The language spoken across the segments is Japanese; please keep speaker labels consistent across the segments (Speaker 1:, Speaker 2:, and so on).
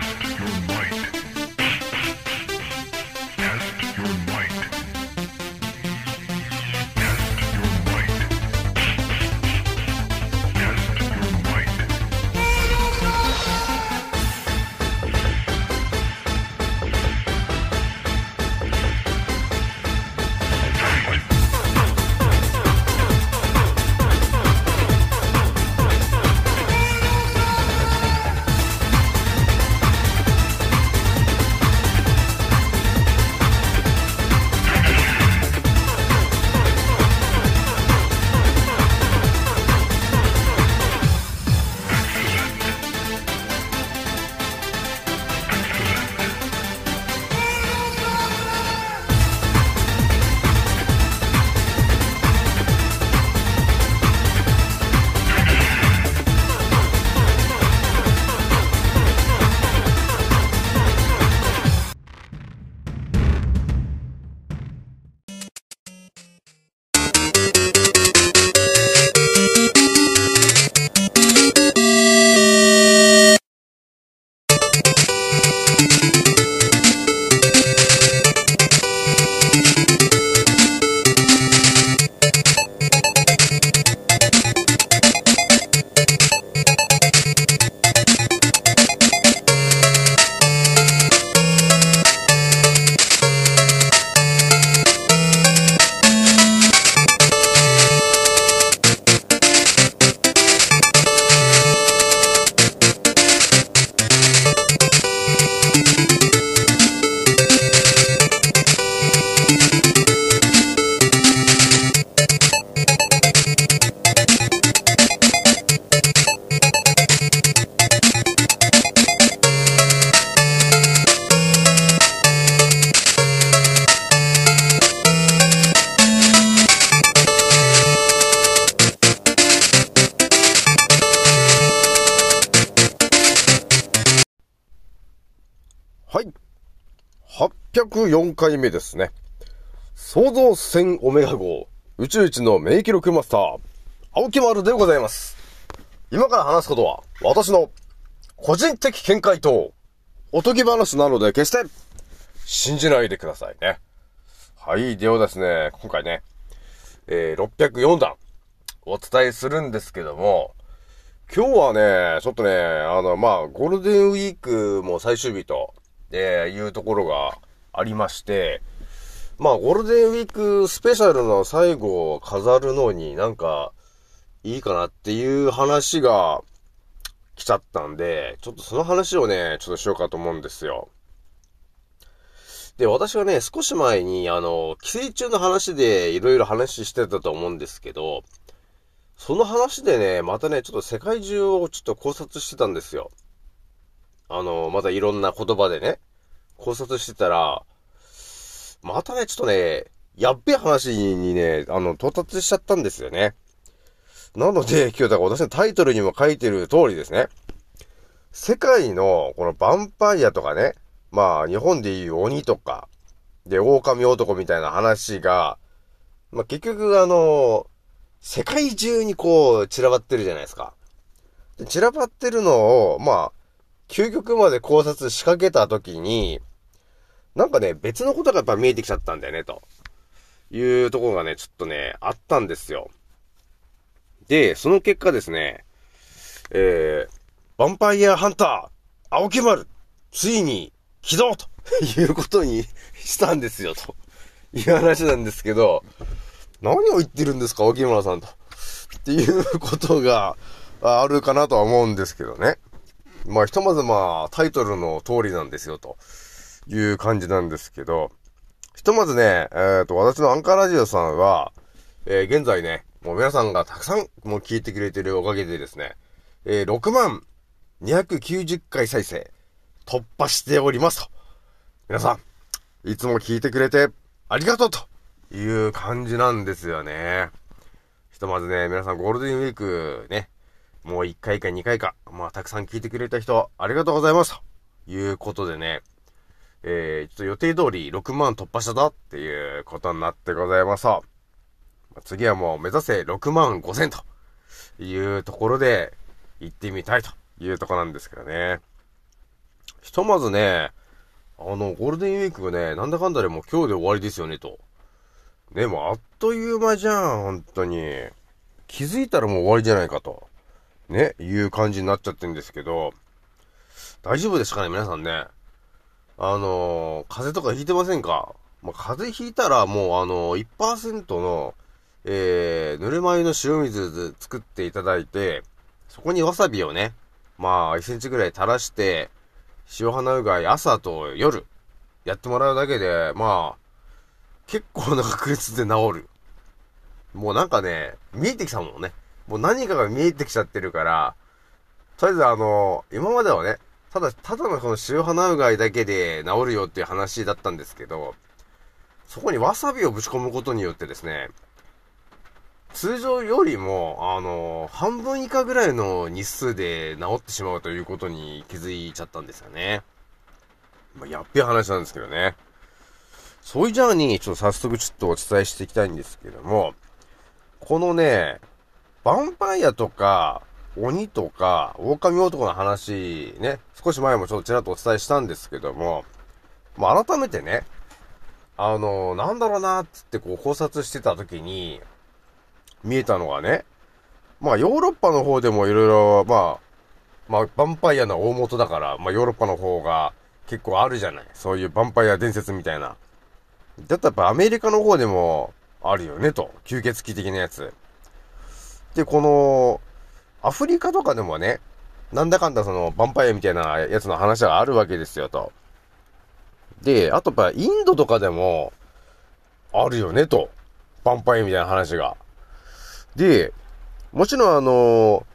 Speaker 1: Test your might. 804回目ですね。創造船オメガ号宇宙一の名記録マスター、青木丸でございます。今から話すことは、私の個人的見解と、おとぎ話なので決して信じないでくださいね。はい、ではですね、今回ね、えー、604弾お伝えするんですけども、今日はね、ちょっとね、あの、まあ、ゴールデンウィークも最終日と、えー、いうところがありまして、まあ、ゴールデンウィークスペシャルの最後を飾るのになんか、いいかなっていう話が来ちゃったんで、ちょっとその話をね、ちょっとしようかと思うんですよ。で、私はね、少し前に、あの、寄生虫の話でいろいろ話してたと思うんですけど、その話でね、またね、ちょっと世界中をちょっと考察してたんですよ。あの、またいろんな言葉でね、考察してたら、またね、ちょっとね、やっべえ話にね、あの、到達しちゃったんですよね。なので、今日だから私のタイトルにも書いてる通りですね。世界のこのヴァンパイアとかね、まあ日本でいう鬼とか、で、狼男みたいな話が、まあ結局あの、世界中にこう散らばってるじゃないですか。で散らばってるのを、まあ、究極まで考察仕掛けたときに、なんかね、別のことがやっぱ見えてきちゃったんだよね、というところがね、ちょっとね、あったんですよ。で、その結果ですね、えー、ヴァンパイアハンター、青木丸、ついに起動と いうことにしたんですよ、という話なんですけど、何を言ってるんですか、青木村さんと。っていうことがあるかなとは思うんですけどね。まあ、ひとまずまあ、タイトルの通りなんですよ、という感じなんですけど、ひとまずね、えっ、と、私のアンカーラジオさんは、えー現在ね、もう皆さんがたくさんもう聞いてくれてるおかげでですね、えー6万290回再生突破しておりますと。皆さん、いつも聞いてくれてありがとうという感じなんですよね。ひとまずね、皆さんゴールデンウィークね、もう1回か2回か、まあたくさん聞いてくれた人ありがとうございますということでね、えー、ちょっと予定通り6万突破したぞっていうことになってございますと。まあ次はもう目指せ6万5千というところで行ってみたいというとこなんですけどね。ひとまずね、あの、ゴールデンウィークがね、なんだかんだでもう今日で終わりですよね、と。ね、もうあっという間じゃん、本当に。気づいたらもう終わりじゃないかと。ね、いう感じになっちゃってるんですけど、大丈夫ですかね、皆さんね。あのー、風邪とかひいてませんか？まあ、風邪ひいたらもうあのー、1%の、えー、ぬるま湯の塩水で作っていただいて、そこにわさびをね、まあ、1センチぐらい垂らして、塩鼻うがい朝と夜、やってもらうだけで、まあ、結構な確率で治る。もうなんかね、見えてきたもんね。もう何かが見えてきちゃってるから、とりあえずあの、今まではね、ただ、ただのこの塩鼻うがいだけで治るよっていう話だったんですけど、そこにわさびをぶち込むことによってですね、通常よりも、あの、半分以下ぐらいの日数で治ってしまうということに気づいちゃったんですよね。まあ、やっべえ話なんですけどね。そういうジャーニー、ちょっと早速ちょっとお伝えしていきたいんですけども、このね、ヴァンパイアとか、鬼とか、狼男の話、ね、少し前もちょっとちらっとお伝えしたんですけども、まあ、改めてね、あの、なんだろうなっつってこう考察してた時に、見えたのがね、まあ、ヨーロッパの方でもいろいろ、まあ、まあ、ヴァンパイアの大元だから、まあ、ヨーロッパの方が結構あるじゃない。そういうヴァンパイア伝説みたいな。だったらやっぱアメリカの方でもあるよね、と。吸血鬼的なやつ。で、この、アフリカとかでもね、なんだかんだその、ヴァンパイアみたいなやつの話があるわけですよ、と。で、あとやっぱインドとかでも、あるよね、と。ヴァンパイアみたいな話が。で、もちろんあの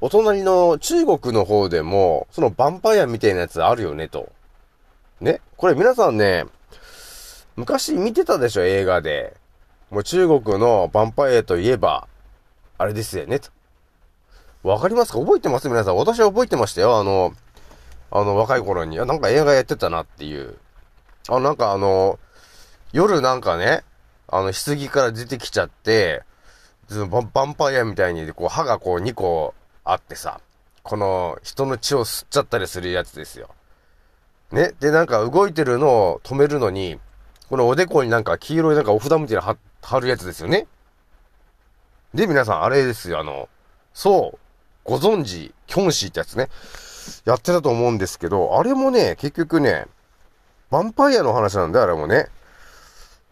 Speaker 1: お隣の中国の方でも、そのヴァンパイアみたいなやつあるよね、と。ね？これ皆さんね、昔見てたでしょ、映画で。もう中国のヴァンパイアといえば、あれですよね、と。わかりますか？覚えてます？皆さん。私は覚えてましたよ。あの、あの、若い頃に。あ、なんか映画やってたなっていう。あ、なんかあの、夜なんかね、あの、棺から出てきちゃって、ヴァンパイアみたいに、こう、歯がこう2個あってさ、この人の血を吸っちゃったりするやつですよ。ね？で、なんか動いてるのを止めるのに、このおでこになんか黄色いなんかお札みたいな貼るやつですよね。で、皆さん、あれですよ、あの、そう、ご存知、キョンシーってやつね、やってたと思うんですけど、あれもね、結局ね、ヴァンパイアの話なんだよ、あれもね。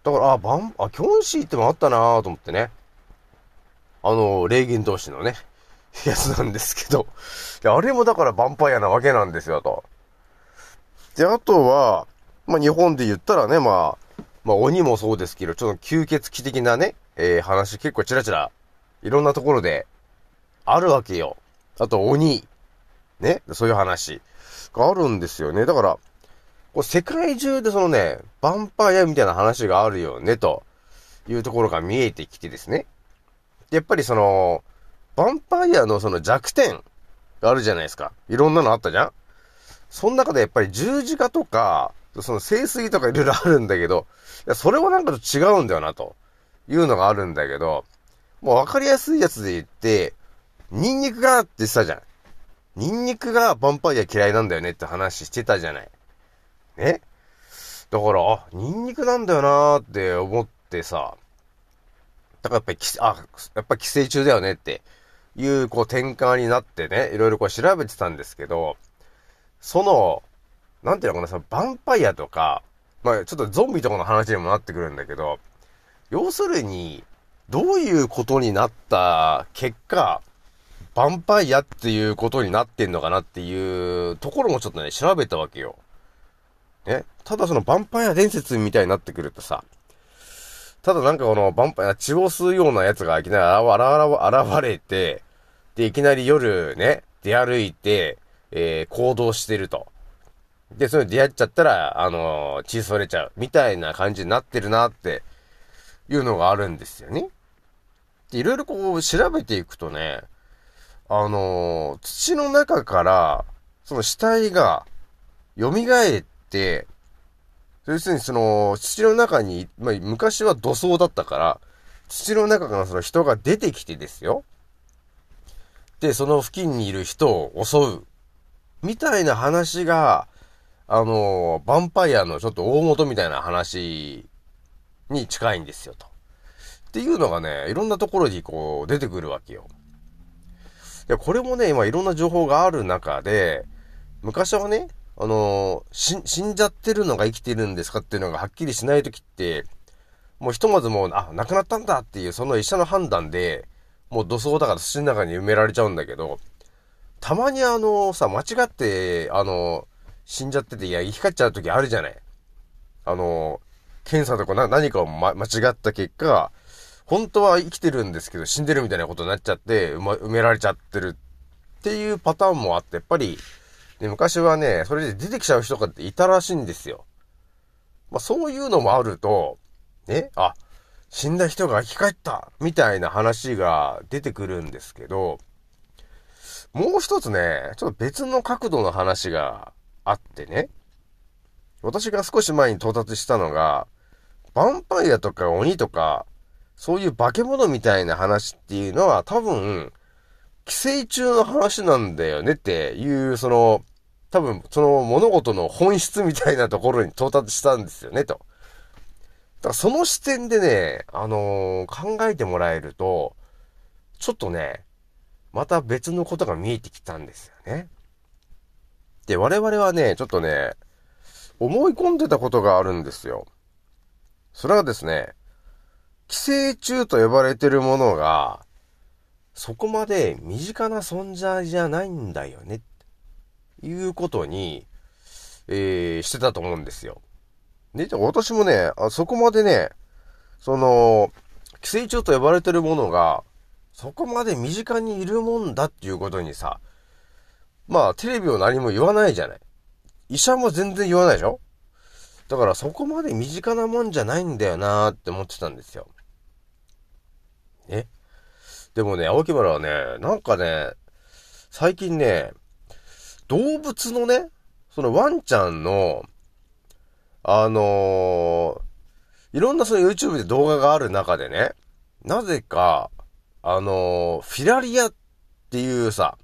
Speaker 1: だから、あ、バン、あ、キョンシーってもあったなぁと思ってね。あの、霊言同士のね、やつなんですけど。あれもだからヴァンパイアなわけなんですよ、と。で、あとは、まあ、日本で言ったらね、まあ、まあ、鬼もそうですけど、ちょっと吸血鬼的なね、えー、話結構チラチラ、いろんなところであるわけよ。あと、鬼。ね？そういう話があるんですよね。だから、こう世界中でそのね、ヴァンパイアみたいな話があるよね、というところが見えてきてですね。やっぱりその、ヴァンパイアのその弱点があるじゃないですか。いろんなのあったじゃんその中でやっぱり十字架とか、その聖水とかいろいろあるんだけど、いや、それはなんかと違うんだよな、というのがあるんだけど、もうわかりやすいやつで言って、ニンニクがって言ってたじゃん。ニンニクがヴァンパイア嫌いなんだよねって話してたじゃない。ね？だから、あ、ニンニクなんだよなーって思ってさ、だからやっぱり、あ、やっぱ寄生虫だよねっていう、こう、転換になってね、いろいろこう調べてたんですけど、その、なんていうのかな、その、ヴァンパイアとか、まあ、ちょっとゾンビとかの話にもなってくるんだけど、要するに、どういうことになった結果、ヴァンパイアっていうことになってんのかなっていうところもちょっとね、調べたわけよ。ね？ただそのヴァンパイア伝説みたいになってくるとさ、ただなんかこのヴァンパイア血を吸うようなやつがいきなり現れて、で、いきなり夜ね、出歩いて、えー、行動してると。で、それ出会っちゃったら、あのー、血それちゃう。みたいな感じになってるなっていうのがあるんですよね。で、いろいろこう調べていくとね、あのー、土の中から、その死体が蘇って、要するにその、土の中に、まあ、昔は土葬だったから、土の中からその人が出てきてですよ。で、その付近にいる人を襲う。みたいな話があの、ヴァンパイアのちょっと大元みたいな話に近いんですよ、と。っていうのがね、いろんなところにこう出てくるわけよ。いや、これもね、今いろんな情報がある中で、昔はね、あのー、死んじゃってるのが生きてるんですかっていうのがはっきりしないときって、もうひとまずもう、あ、亡くなったんだっていうその医者の判断で、もう土葬だから土の中に埋められちゃうんだけど、たまにあのさ、間違って、あの死んじゃってて、いや、生き返っちゃうときあるじゃない。あの検査とか何かを、間違った結果、本当は生きてるんですけど、死んでるみたいなことになっちゃって、埋,、められちゃってるっていうパターンもあって、やっぱり、ね、昔はね、それで出てきちゃう人がっていたらしいんですよ。まあ、そういうのもあると、ね、あ、死んだ人が生き返ったみたいな話が出てくるんですけど、もう一つね、ちょっと別の角度の話があってね、私が少し前に到達したのが、ヴァンパイアとか鬼とか、そういう化け物みたいな話っていうのは多分、寄生虫の話なんだよねっていう、その、多分、その物事の本質みたいなところに到達したんですよね、と。だからその視点でね、あのー、考えてもらえると、ちょっとね、また別のことが見えてきたんですよね。で、我々はね、ちょっとね、思い込んでたことがあるんですよ。それはですね、寄生虫と呼ばれてるものが、そこまで身近な存在じゃないんだよね、いうことに、えー、してたと思うんですよ。で、私もね、あそこまでね、その、寄生虫と呼ばれてるものが、そこまで身近にいるもんだっていうことにさ、まあ、テレビを何も言わないじゃない。医者も全然言わないでしょだからそこまで身近なもんじゃないんだよなーって思ってたんですよ。え？でもね、青木村はね、なんかね、最近ね、動物のね、そのワンちゃんの、あのー、いろんなその YouTube で動画がある中でね、なぜか、あのー、フィラリアっていうさ、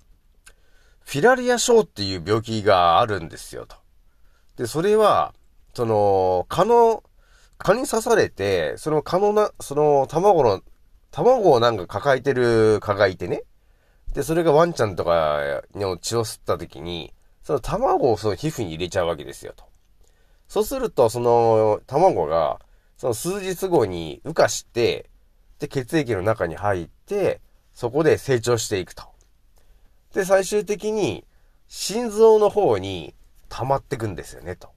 Speaker 1: フィラリア症っていう病気があるんですよ、と。で、それは、その、蚊の、蚊に刺されて、その蚊のな、その卵の卵をなんか抱えてる蚊がいてね。で、それがワンちゃんとかの血を吸った時に、その卵をその皮膚に入れちゃうわけですよ、と。そうすると、その卵が、その数日後に孵化して、で、血液の中に入って、そこで成長していくと。で、最終的に、心臓の方に溜まってくんですよね、と。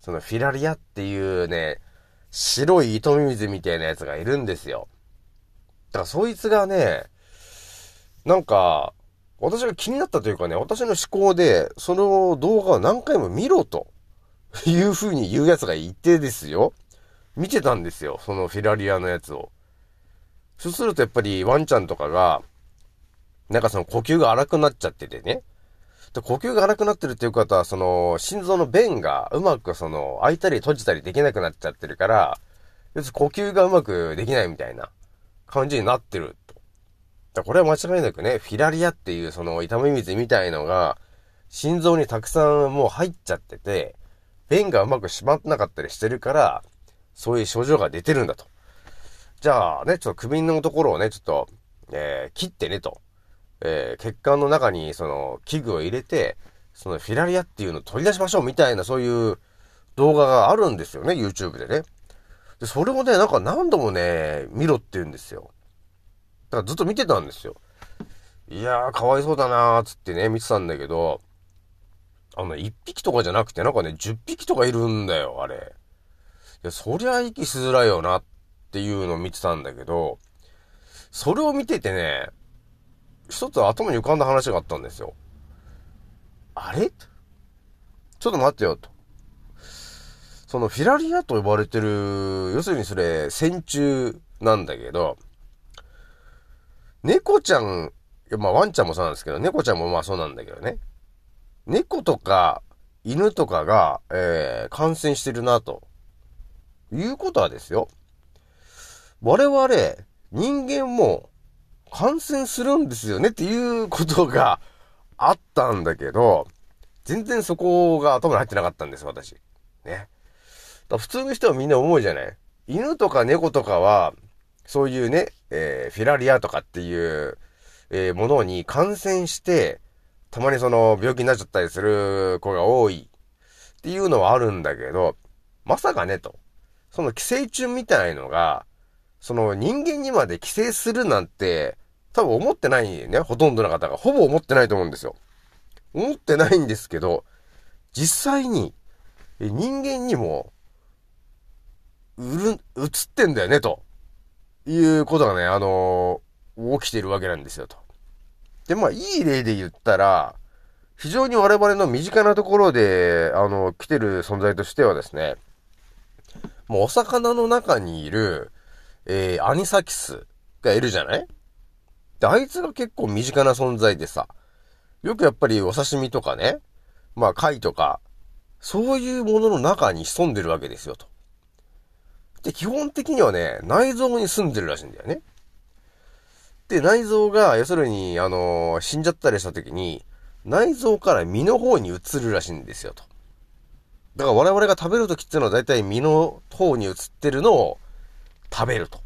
Speaker 1: そのフィラリアっていうね、白い糸水みたいなやつがいるんですよ。だからそいつがね、なんか、私が気になったというかね、私の思考で、その動画を何回も見ろと、いう風に言う奴がいてですよ。見てたんですよ、そのフィラリアのやつを。そうするとやっぱりワンちゃんとかが、なんかその呼吸が荒くなっちゃっててね。で呼吸が荒くなってるっていう方は、その、心臓の弁がうまくその、開いたり閉じたりできなくなっちゃってるから、要するに呼吸がうまくできないみたいな。感じになってる。これは間違いなくね、フィラリアっていうその痛み水みたいのが、心臓にたくさんもう入っちゃってて、便がうまく閉まってなかったりしてるから、そういう症状が出てるんだと。じゃあね、ちょっと首のところをね、ちょっと、えー、切ってねと。えー、血管の中にその器具を入れて、そのフィラリアっていうのを取り出しましょうみたいなそういう動画があるんですよね、YouTube でね。で、それをね、なんか何度もね、見ろって言うんですよ。だからずっと見てたんですよ。いやー、かわいそうだなーつってね、見てたんだけど、あの、1匹とかじゃなくて、なんかね、10匹とかいるんだよ、あれ。いや、そりゃ息しづらいよなっていうのを見てたんだけど、それを見ててね、一つ頭に浮かんだ話があったんですよ。あれ？ちょっと待ってよ、と。そのフィラリアと呼ばれてる、要するにそれ、線虫なんだけど、猫ちゃん、まあワンちゃんもそうなんですけど、猫ちゃんもまあそうなんだけどね。猫とか犬とかが、えー、感染してるなと。いうことはですよ。我々、人間も感染するんですよねっていうことがあったんだけど、全然そこが頭に入ってなかったんです、私。ね。だ普通の人はみんな思うじゃない？犬とか猫とかは、そういうね、えー、フィラリアとかっていう、えー、ものに感染して、たまにその病気になっちゃったりする子が多いっていうのはあるんだけど、まさかねと。その寄生虫みたいのが、その人間にまで寄生するなんて、多分思ってないね。ほとんどの方が。ほぼ思ってないと思うんですよ。思ってないんですけど、実際に、人間にも、うる、映ってんだよね、ということがね、あのー、起きてるわけなんですよ、と。で、まあ、いい例で言ったら、非常に我々の身近なところで、あの、来てる存在としてはですね、もうお魚の中にいる、えー、アニサキスがいるじゃない？で、あいつが結構身近な存在でさ、よくやっぱりお刺身とかね、まあ貝とか、そういうものの中に潜んでるわけですよ、と。で、基本的にはね、内臓に住んでるらしいんだよね。で、内臓が、要するに、あのー、死んじゃったりした時に、内臓から身の方に移るらしいんですよ、と。だから我々が食べる時っていうのは大体身の方に移ってるのを食べると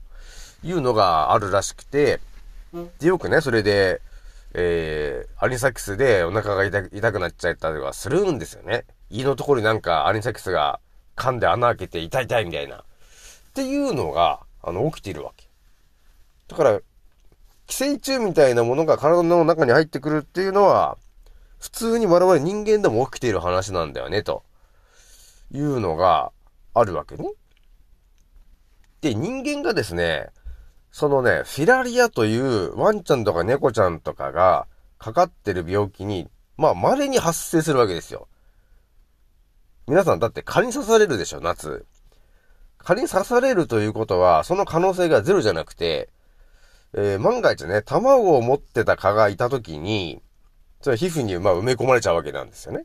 Speaker 1: いうのがあるらしくて、で、よくね、それで、えー、アニサキスでお腹が痛くなっちゃったりとかするんですよね。胃のところになんかアニサキスが噛んで穴開けて痛い痛いみたいな。っていうのが、あの、起きているわけ。だから、寄生虫みたいなものが体の中に入ってくるっていうのは、普通に我々人間でも起きている話なんだよね、というのがあるわけね。で、人間がですね、そのね、フィラリアというワンちゃんとか猫ちゃんとかがかかってる病気に、まあ、稀に発生するわけですよ。皆さんだって蚊に刺されるでしょ、夏。蚊に刺されるということは、その可能性がゼロじゃなくて、えー、万が一ね、卵を持ってた蚊がいたときに、それ皮膚にま埋め込まれちゃうわけなんですよね。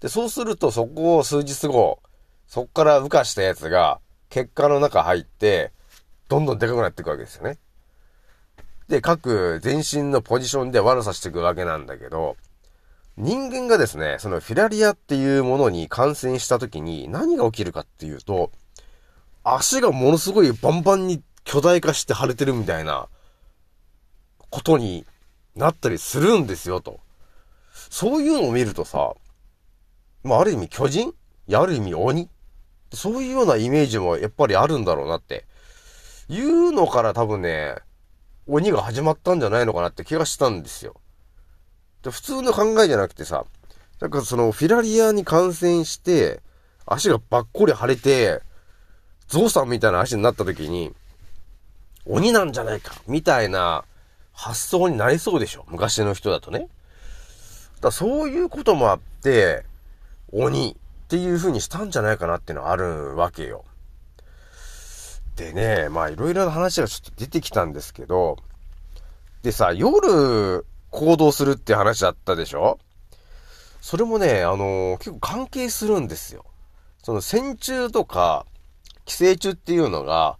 Speaker 1: で、そうするとそこを数日後、そっから孵化したやつが血管の中入って、どんどんでかくなっていくわけですよね。で、各全身のポジションで悪さしていくわけなんだけど、人間がですね、そのフィラリアっていうものに感染した時に何が起きるかっていうと、足がものすごいバンバンに巨大化して腫れてるみたいなことになったりするんですよと。そういうのを見るとさ、まあある意味巨人？ある意味鬼？そういうようなイメージもやっぱりあるんだろうなっていうのから多分ね、鬼が始まったんじゃないのかなって気がしたんですよ。で普通の考えじゃなくてさ、なんかそのフィラリアに感染して、足がばっこり腫れて、ゾウさんみたいな足になった時に、鬼なんじゃないか、みたいな発想になりそうでしょ。昔の人だとね。だそういうこともあって、鬼っていう風にしたんじゃないかなっていうのはあるわけよ。でね、まあいろいろな話がちょっと出てきたんですけど、でさ、夜行動するって話だったでしょそれもね、あのー、結構関係するんですよ。その線虫とか寄生虫っていうのが、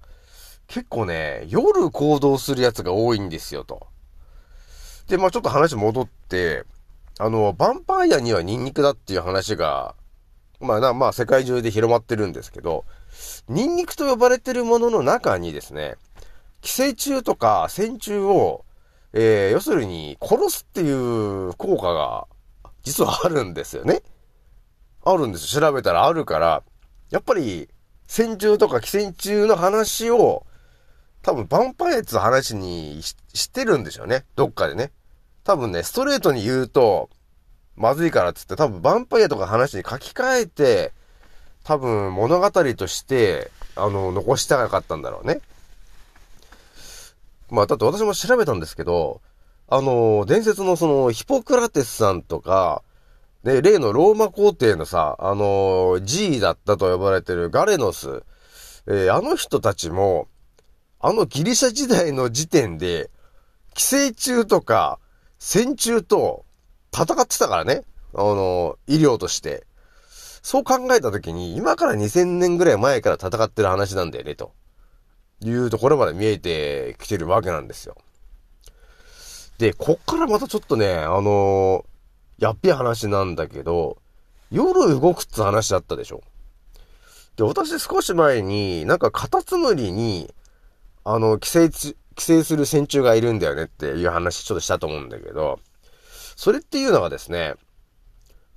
Speaker 1: 結構ね、夜行動するやつが多いんですよ、と。で、まあちょっと話戻って、あの、ヴァンパイアにはニンニクだっていう話が、まあな、まあ世界中で広まってるんですけど、ニンニクと呼ばれてるものの中にですね、寄生虫とか線虫を、えー、要するに殺すっていう効果が実はあるんですよね。あるんです調べたらあるから、やっぱり線虫とか寄生虫の話を多分ヴァンパイアって話にしてるんでしょうね。どっかでね。多分ね、ストレートに言うと、まずいからっつって多分ヴァンパイアとか話に書き換えて、多分物語として、あの、残したかったんだろうね。まあ、だって私も調べたんですけど、あの、伝説のその、ヒポクラテスさんとか、ね、例のローマ皇帝のさ、あの、G だったと呼ばれてるガレノス、えー、あの人たちも、あのギリシャ時代の時点で、寄生虫とか、戦虫と戦ってたからね。あの、医療として。そう考えたときに、今から2000年ぐらい前から戦ってる話なんだよね、というところまで見えてきてるわけなんですよ。で、こっからまたちょっとね、あのやっべえ話なんだけど、夜動くって話だったでしょ。で、私少し前に、なんかカタツムリに、あの、寄生、寄生する線虫がいるんだよねっていう話ちょっとしたと思うんだけど、それっていうのはですね、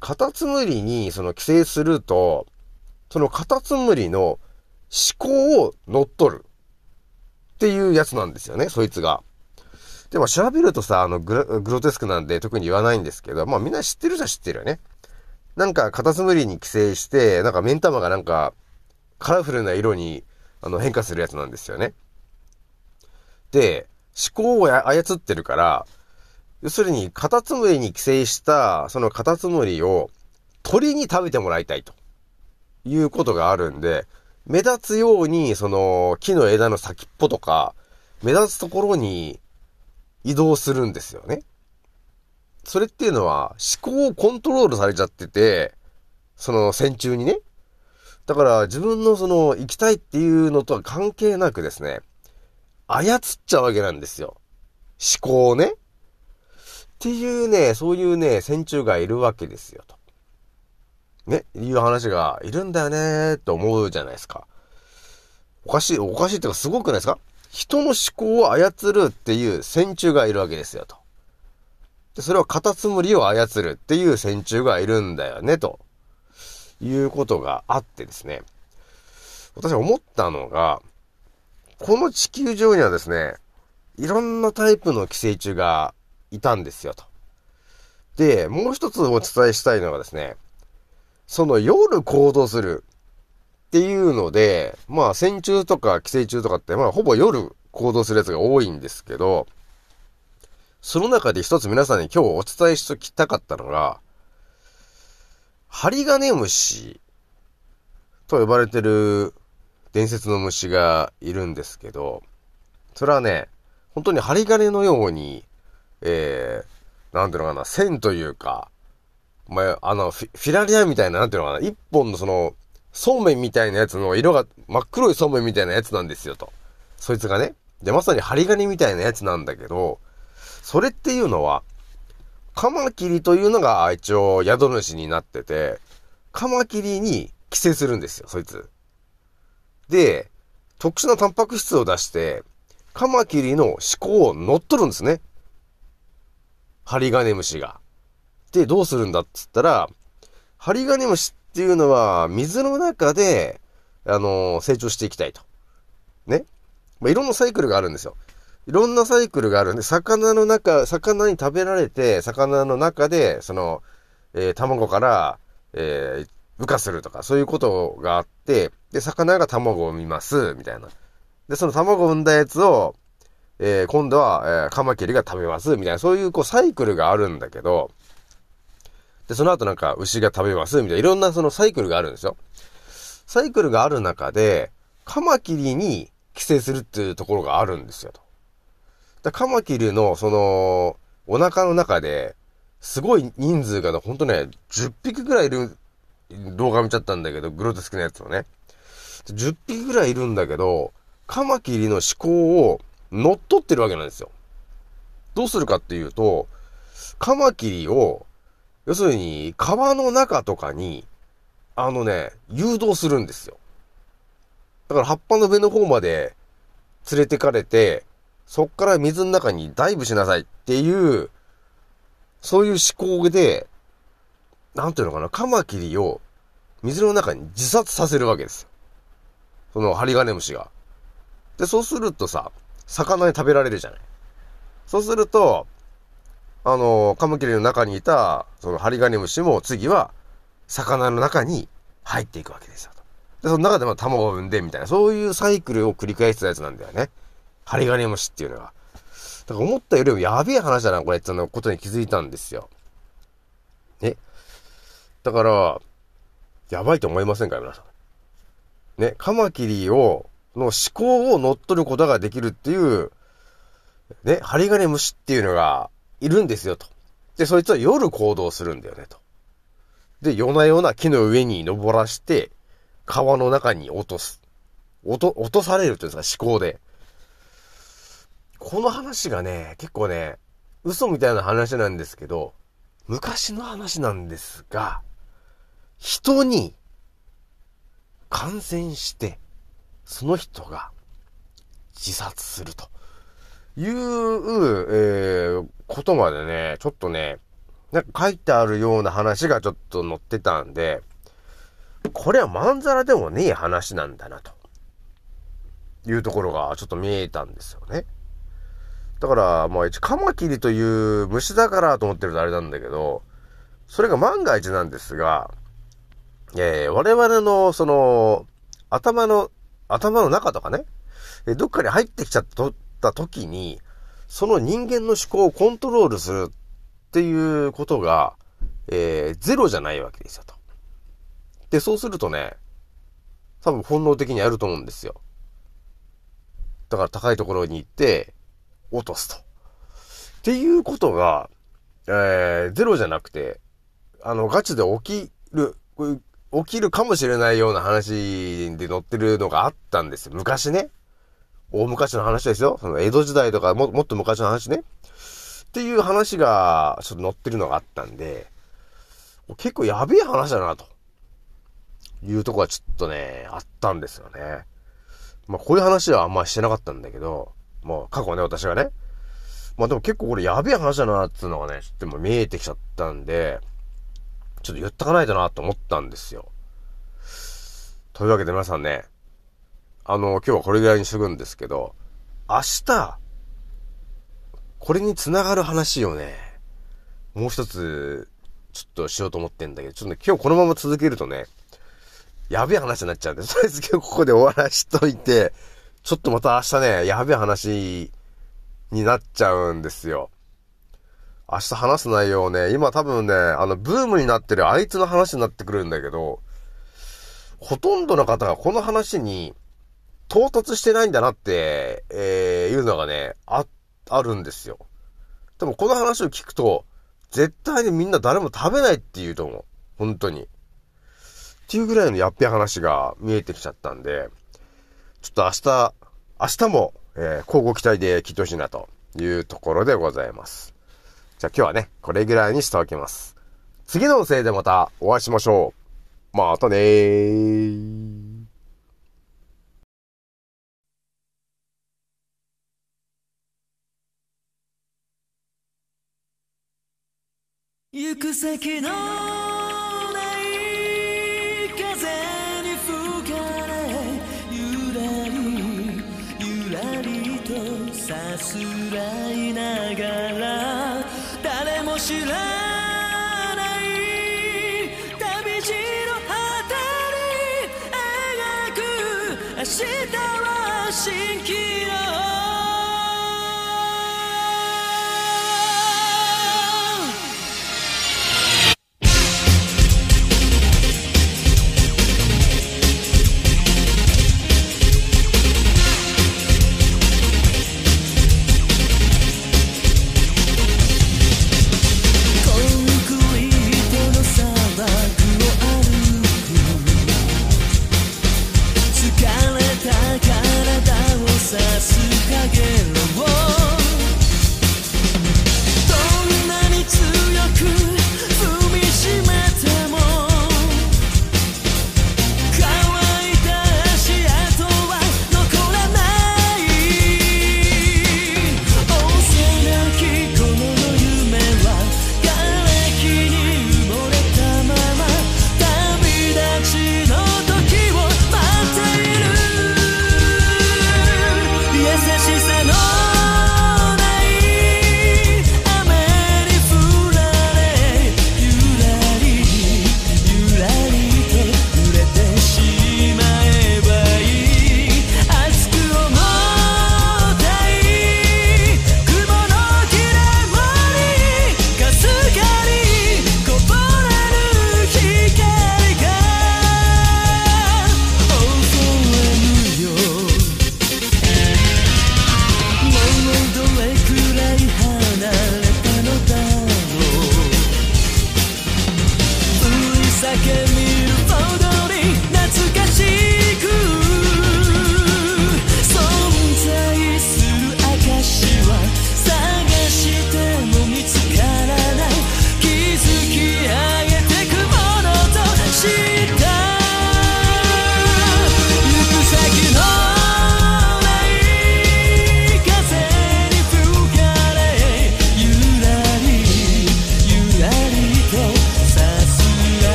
Speaker 1: カタツムリにその寄生すると、そのカタツムリの思考を乗っ取るっていうやつなんですよね、そいつが。でも調べるとさ、あのグロ、テスクなんで特に言わないんですけど、まあみんな知ってるじゃ知ってるよね。なんかカタツムリに寄生して、なんか目ん玉がなんかカラフルな色にあの変化するやつなんですよね。で、思考を操ってるから、要するにカタツムリに寄生したそのカタツムリを鳥に食べてもらいたいということがあるんで、目立つようにその木の枝の先っぽとか目立つところに移動するんですよね。それっていうのは思考をコントロールされちゃってて、その線虫にね。だから自分のその行きたいっていうのとは関係なくですね、操っちゃうわけなんですよ。思考をね。っていうね、そういうね、線虫がいるわけですよ、と。ね、いう話がいるんだよねーと思うじゃないですか。おかしい、おかしいっていうかすごくないですか？人の思考を操るっていう線虫がいるわけですよ、と。で、それはカタツムリを操るっていう線虫がいるんだよね、ということがあってですね。私思ったのが、この地球上にはですね、いろんなタイプの寄生虫がいたんですよ、と。で、もう一つお伝えしたいのがですね、その夜行動するっていうので、まあ、線虫とか寄生虫とかって、まあ、ほぼ夜行動するやつが多いんですけど、その中で一つ皆さんに今日お伝えしときたかったのが、ハリガネムシと呼ばれてる伝説の虫がいるんですけど、それはね、本当に針金のように、えー、なんていうのかな、線というか、まあ、あのフィ、フィラリアみたいな、なんていうのかな、一本のその、そうめんみたいなやつの色が真っ黒いそうめんみたいなやつなんですよと。そいつがね。で、まさに針金みたいなやつなんだけど、それっていうのは、カマキリというのが一応宿主になってて、カマキリに寄生するんですよ、そいつ。で、特殊なタンパク質を出して、カマキリの思考を乗っ取るんですね。ハリガネムシが。で、どうするんだっつったら、ハリガネムシっていうのは水の中で、あのー、成長していきたいと。ね。まあ、いろんなサイクルがあるんですよ。いろんなサイクルがあるんで、魚の中、魚に食べられて、魚の中で、その、えー、卵から、えー、孵化するとか、そういうことがあって、で、魚が卵を産みます、みたいな。で、その卵を産んだやつを、えー、今度は、えー、カマキリが食べます、みたいな、そういう、こう、サイクルがあるんだけど、で、その後なんか、牛が食べます、みたいな、いろんなそのサイクルがあるんですよ。サイクルがある中で、カマキリに寄生するっていうところがあるんですよ、と。だカマキリの、その、お腹の中で、すごい人数が、ほんとね、10匹ぐらいいる動画見ちゃったんだけど、グロテスクなやつをね。10匹ぐらいいるんだけど、カマキリの思考を乗っ取ってるわけなんですよ。どうするかっていうと、カマキリを、要するに川の中とかに、あのね、誘導するんですよ。だから葉っぱの上の方まで連れてかれて、そっから水の中にダイブしなさいっていう、そういう思考で、なんていうのかな、カマキリを水の中に自殺させるわけですよ。そのハリガネムシが。で、そうするとさ、魚に食べられるじゃない。そうすると、あの、カマキリの中にいた、そのハリガネムシも次は、魚の中に入っていくわけですよ。で、その中でも卵を産んでみたいな、そういうサイクルを繰り返したやつなんだよね。ハリガネムシっていうのが。だから思ったよりもやべえ話だな、これってのことに気づいたんですよ。ね。だから、やばいと思いませんか皆さん。ね、カマキリを、の思考を乗っ取ることができるっていう、ね、ハリガネムシっていうのがいるんですよ、と。で、そいつは夜行動するんだよね、と。で、夜な夜な木の上に登らして、川の中に落とす。落と、落とされるっていうんですか、思考で。この話がね、結構ね、嘘みたいな話なんですけど、昔の話なんですが、人に感染して、その人が自殺するという、えー、ことまでね、ちょっとね、なんか書いてあるような話がちょっと載ってたんで、これはまんざらでもねえ話なんだな、というところがちょっと見えたんですよね。だから、まあ一、カマキリという虫だからと思ってるとあれなんだけど、それが万が一なんですが、えー、我々の、その、頭の、頭の中とかね、どっかに入ってきちゃったた時に、その人間の思考をコントロールするっていうことが、えー、ゼロじゃないわけですよと。で、そうするとね、多分本能的にやると思うんですよ。だから高いところに行って、落とすと。っていうことが、えー、ゼロじゃなくて、あの、ガチで起きる、起きるかもしれないような話で載ってるのがあったんですよ。昔ね。大昔の話ですよ。その江戸時代とかももっと昔の話ね。っていう話がちょっと載ってるのがあったんで、結構やべえ話だな、というとこはちょっとね、あったんですよね。まあこういう話はあんましてなかったんだけど、もう過去ね、私がね。まあでも結構これやべえ話だな、っていうのがね、ちょっとも見えてきちゃったんで、ちょっと言っとかないとなと思ったんですよ。というわけで皆さんね、あの、今日はこれぐらいにしとくんですけど、明日、これに繋がる話をね、もう一つ、ちょっとしようと思ってんだけど、ちょっとね、今日このまま続けるとね、やべえ話になっちゃうんで、とりあえず今日ここで終わらしといて、ちょっとまた明日ね、やべえ話になっちゃうんですよ。明日話す内容をね、今多分ね、あの、ブームになってるあいつの話になってくるんだけど、ほとんどの方がこの話に到達してないんだなって、えー、いうのがね、あ、あるんですよ。でもこの話を聞くと、絶対にみんな誰も食べないって言うと思う。本当に。っていうぐらいのやっべえ話が見えてきちゃったんで、ちょっと明日、明日も、えー、交互期待で聞いてほしいなというところでございます。じゃあ今日はね、これぐらいにしておきます。次の音声でまたお会いしましょう。またねー。行く。先のない風に吹かれゆらりゆらりとさすらいながら誰も知らない旅路の果てに描く明日は蜃気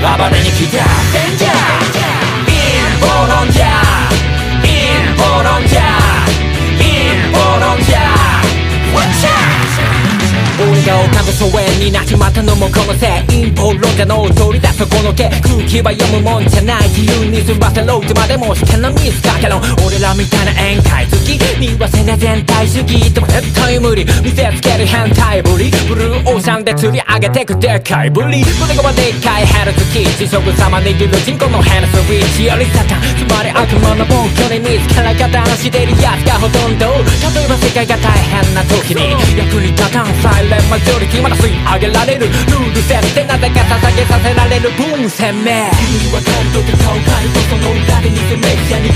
Speaker 2: 暴れに来たデン俺が丘の疎遠になっちまったのもこのせい陰謀論者の通りだそこのけ空気は読むもんじゃない自由に済ませろってまでもしてのミスかけろ俺らみたいな宴会好き見忘れ全体主義でも絶対無理見せつける変態ぶりブルーオーシャンで釣り上げてくでかいぶり胸がまでっかいヘルツキー地食様握る人口のヘルスウィッチよりサタンつまり悪魔の暴挙に見つから加担してるやつがほとんど例えば世界が大変な時に役に立たんサイレンマジョリティまだ吸い上げられる。ルール設定なぜか捧げさせられる。分攻め君はカルトと顔カルトその裏で偽メディアに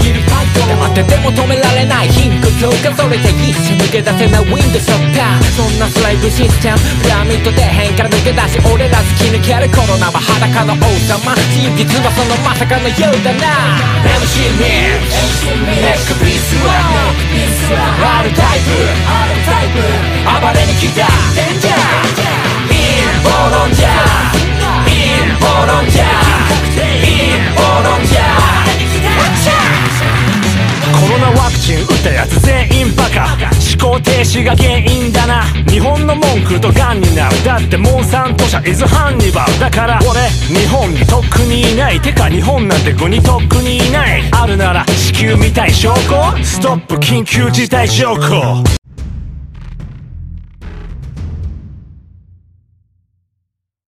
Speaker 2: 黙ってても止められない貧困強化それで一瞬抜け出せないウィンドショッターそんなスライブシステムピラミッド底辺から抜け出し俺ら突き抜けるコロナは裸の王様真実はそのまさかのようだな MC ミッネックピースは R タイプ暴れに来たデンジャーインボロンジャーインボロンジャーインボロンジャー
Speaker 3: コロナワクチン打ったやつ全員バカ思考停止が原因だな。日本の文句とガンになる。だってモンサント社イズハンニバルだから。俺日本にとっくにいない。てか日本なんて国とっくにいない。あるなら地球みたい証拠。ストップ緊急事態証拠。